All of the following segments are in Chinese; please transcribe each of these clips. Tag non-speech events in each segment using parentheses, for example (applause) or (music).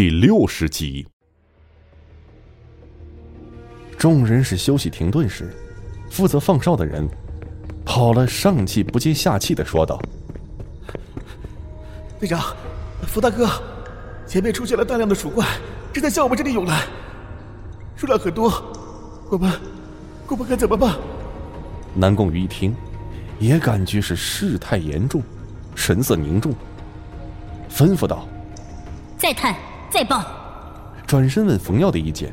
第六十集。众人是休息停顿时，负责放哨的人跑了，上气不接下气的说道：“队长，福大哥，前面出现了大量的鼠怪，正在向我们这里涌来，数量很多，我们，我们该怎么办？”南宫羽一听，也感觉是事态严重，神色凝重，吩咐道：“再探，再报。”转身问冯耀的意见。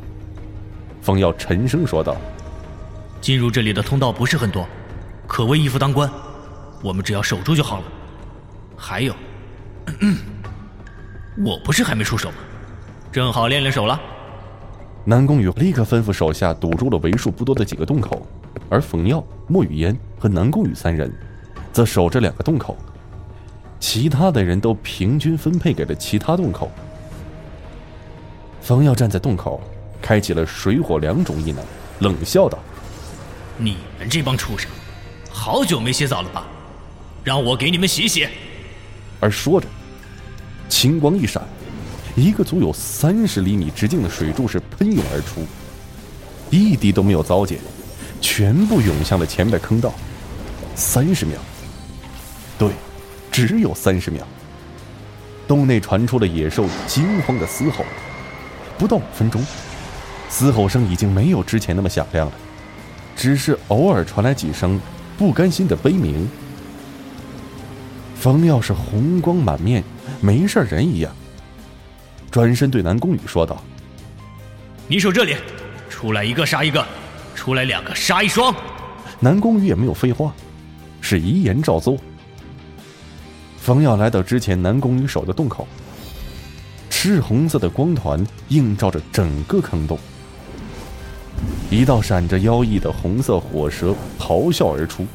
冯耀沉声说道：“进入这里的通道不是很多，可谓一夫当关，我们只要守住就好了。还有，(clears throat) 我不是还没出手吗？正好练练手了。”南宫羽立刻吩咐手下堵住了为数不多的几个洞口，而冯耀、莫雨嫣和南宫羽三人则守着两个洞口，其他的人都平均分配给了其他洞口。冯耀站在洞口。开启了水火两种异能，冷笑道：“你们这帮畜生，好久没洗澡了吧？让我给你们洗洗。”而说着，青光一闪，一个足有三十厘米直径的水柱是喷涌而出，一滴都没有糟践，全部涌向了前面的坑道。三十秒，对，只有三十秒。洞内传出了野兽惊慌的嘶吼，不到五分钟。嘶吼声已经没有之前那么响亮了，只是偶尔传来几声不甘心的悲鸣。冯耀是红光满面，没事人一样，转身对南宫羽说道：“你守这里，出来一个杀一个，出来两个杀一双。”南宫羽也没有废话，是遗言照做。冯耀来到之前南宫羽守的洞口，赤红色的光团映照着整个坑洞。一道闪着妖异的红色火蛇咆哮而出，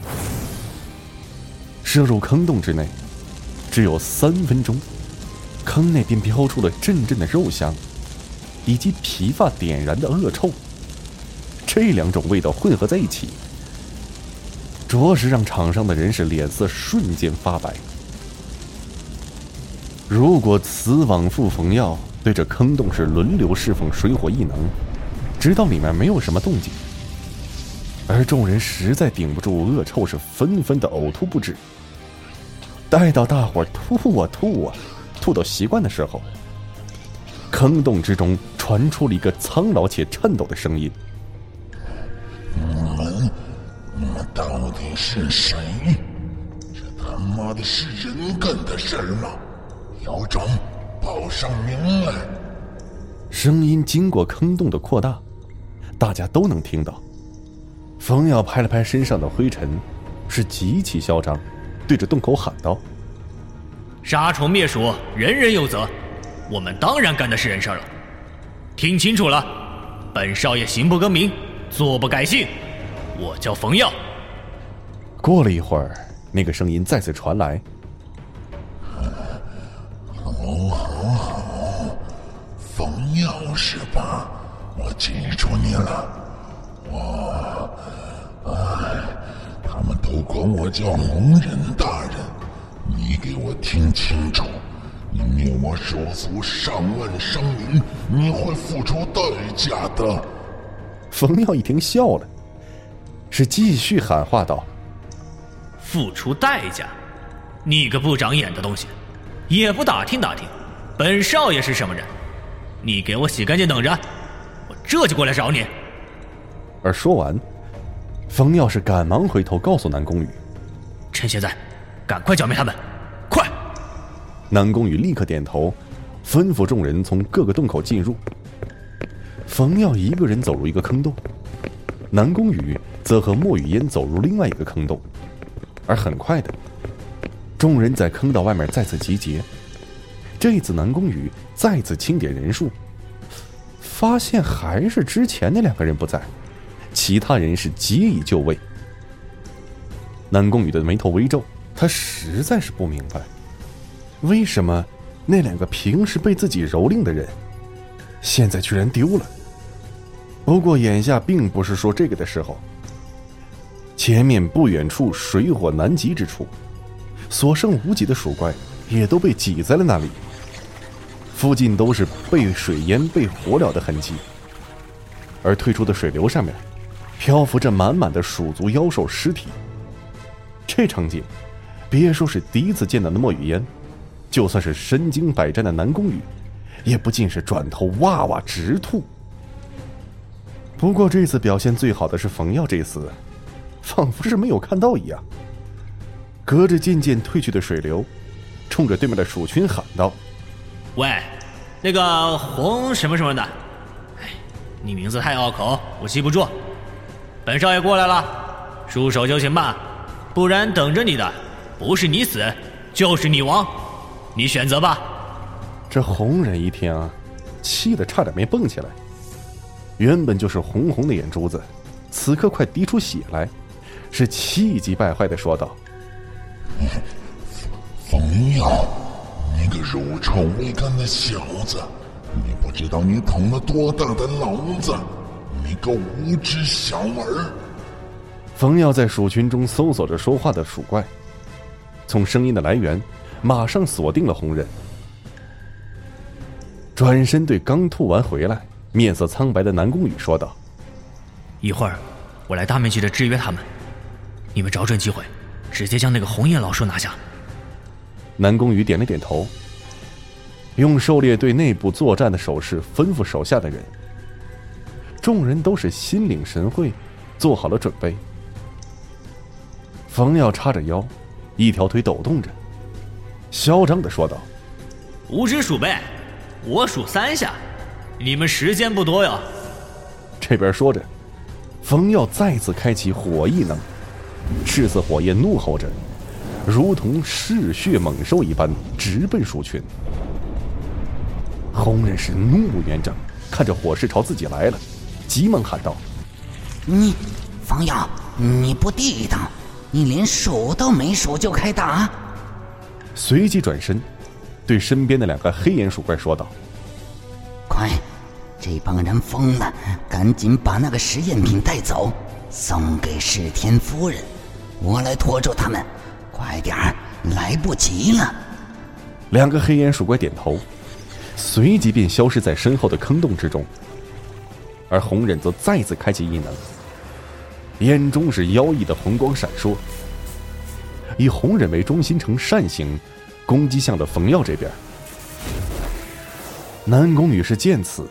射入坑洞之内。只有三分钟，坑内便飘出了阵阵的肉香，以及皮发点燃的恶臭。这两种味道混合在一起，着实让场上的人是脸色瞬间发白。如果此往复逢药对着坑洞是轮流释放水火异能。直到里面没有什么动静，而众人实在顶不住恶臭，是纷纷的呕吐不止。待到大伙吐啊吐啊，吐到习惯的时候，坑洞之中传出了一个苍老且颤抖的声音：“你们，你们到底是谁？这他妈的是人干的事儿吗？有种报上名来！”声音经过坑洞的扩大。大家都能听到。冯耀拍了拍身上的灰尘，是极其嚣张，对着洞口喊道：“杀虫灭鼠，人人有责，我们当然干的是人事了。听清楚了，本少爷行不更名，坐不改姓，我叫冯耀。”过了一会儿，那个声音再次传来：“记住你了，我，哎，他们都管我叫红人大人。你给我听清楚，你灭我手足上万生灵，你会付出代价的。冯耀一听笑了，是继续喊话道：“付出代价？你个不长眼的东西，也不打听打听，本少爷是什么人？你给我洗干净等着。”这就过来找你。而说完，冯耀是赶忙回头告诉南宫羽：“趁现在，赶快剿灭他们，快！”南宫羽立刻点头，吩咐众人从各个洞口进入。冯耀一个人走入一个坑洞，南宫羽则和莫雨嫣走入另外一个坑洞。而很快的，众人在坑道外面再次集结。这一次南宫羽再次清点人数。发现还是之前那两个人不在，其他人是皆已就位。南宫羽的眉头微皱，他实在是不明白，为什么那两个平时被自己蹂躏的人，现在居然丢了。不过眼下并不是说这个的时候。前面不远处水火难及之处，所剩无几的鼠怪也都被挤在了那里。附近都是被水淹、被火燎的痕迹，而退出的水流上面，漂浮着满满的鼠族妖兽尸体。这场景，别说是第一次见到的莫雨嫣，就算是身经百战的南宫羽，也不禁是转头哇哇直吐。不过这次表现最好的是冯耀，这次仿佛是没有看到一样，隔着渐渐退去的水流，冲着对面的鼠群喊道。喂，那个红什么什么的，哎，你名字太拗口，我记不住。本少爷过来了，束手就擒吧，不然等着你的不是你死，就是你亡，你选择吧。这红人一听，气得差点没蹦起来。原本就是红红的眼珠子，此刻快滴出血来，是气急败坏的说道：“ (laughs) 冯耀。”你个乳臭未干的小子，你不知道你捅了多大的娄子！你个无知小儿！冯耀在鼠群中搜索着说话的鼠怪，从声音的来源，马上锁定了红人。转身对刚吐完回来、面色苍白的南宫羽说道：“一会儿，我来大面积的制约他们，你们找准机会，直接将那个红叶老兽拿下。”南宫羽点了点头，用狩猎队内部作战的手势吩咐手下的人。众人都是心领神会，做好了准备。冯耀叉着腰，一条腿抖动着，嚣张的说道：“五指鼠辈，我数三下，你们时间不多哟。”这边说着，冯耀再次开启火异能，赤色火焰怒吼着。如同嗜血猛兽一般直奔鼠群，红人是怒目圆睁，看着火势朝自己来了，急忙喊道：“你，方耀，你不地道，你连数都没数就开打！”随即转身，对身边的两个黑眼鼠怪说道：“快，这帮人疯了，赶紧把那个实验品带走，送给世天夫人，我来拖住他们。”快点儿，来不及了！两个黑眼鼠怪点头，随即便消失在身后的坑洞之中。而红忍则再次开启异能，眼中是妖异的红光闪烁，以红忍为中心呈扇形，攻击向了冯耀这边。南宫羽是见此，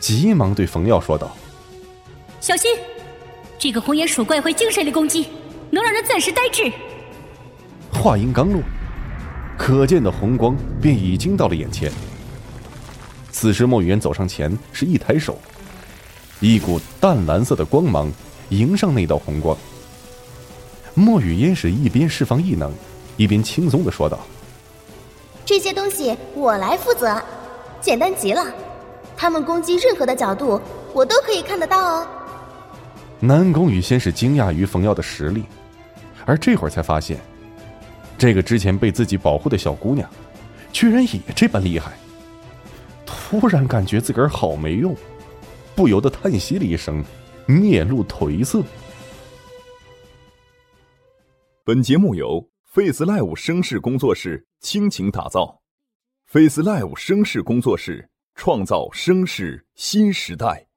急忙对冯耀说道：“小心，这个红眼鼠怪会精神力攻击，能让人暂时呆滞。”话音刚落，可见的红光便已经到了眼前。此时，莫雨嫣走上前，是一抬手，一股淡蓝色的光芒迎上那道红光。莫雨嫣是一边释放异能，一边轻松的说道：“这些东西我来负责，简单极了。他们攻击任何的角度，我都可以看得到哦。”南宫羽先是惊讶于冯耀的实力，而这会儿才发现。这个之前被自己保护的小姑娘，居然也这般厉害。突然感觉自个儿好没用，不由得叹息了一声，面露颓色。本节目由 Face Live 声势工作室倾情打造，Face Live 声势工作室创造声势新时代。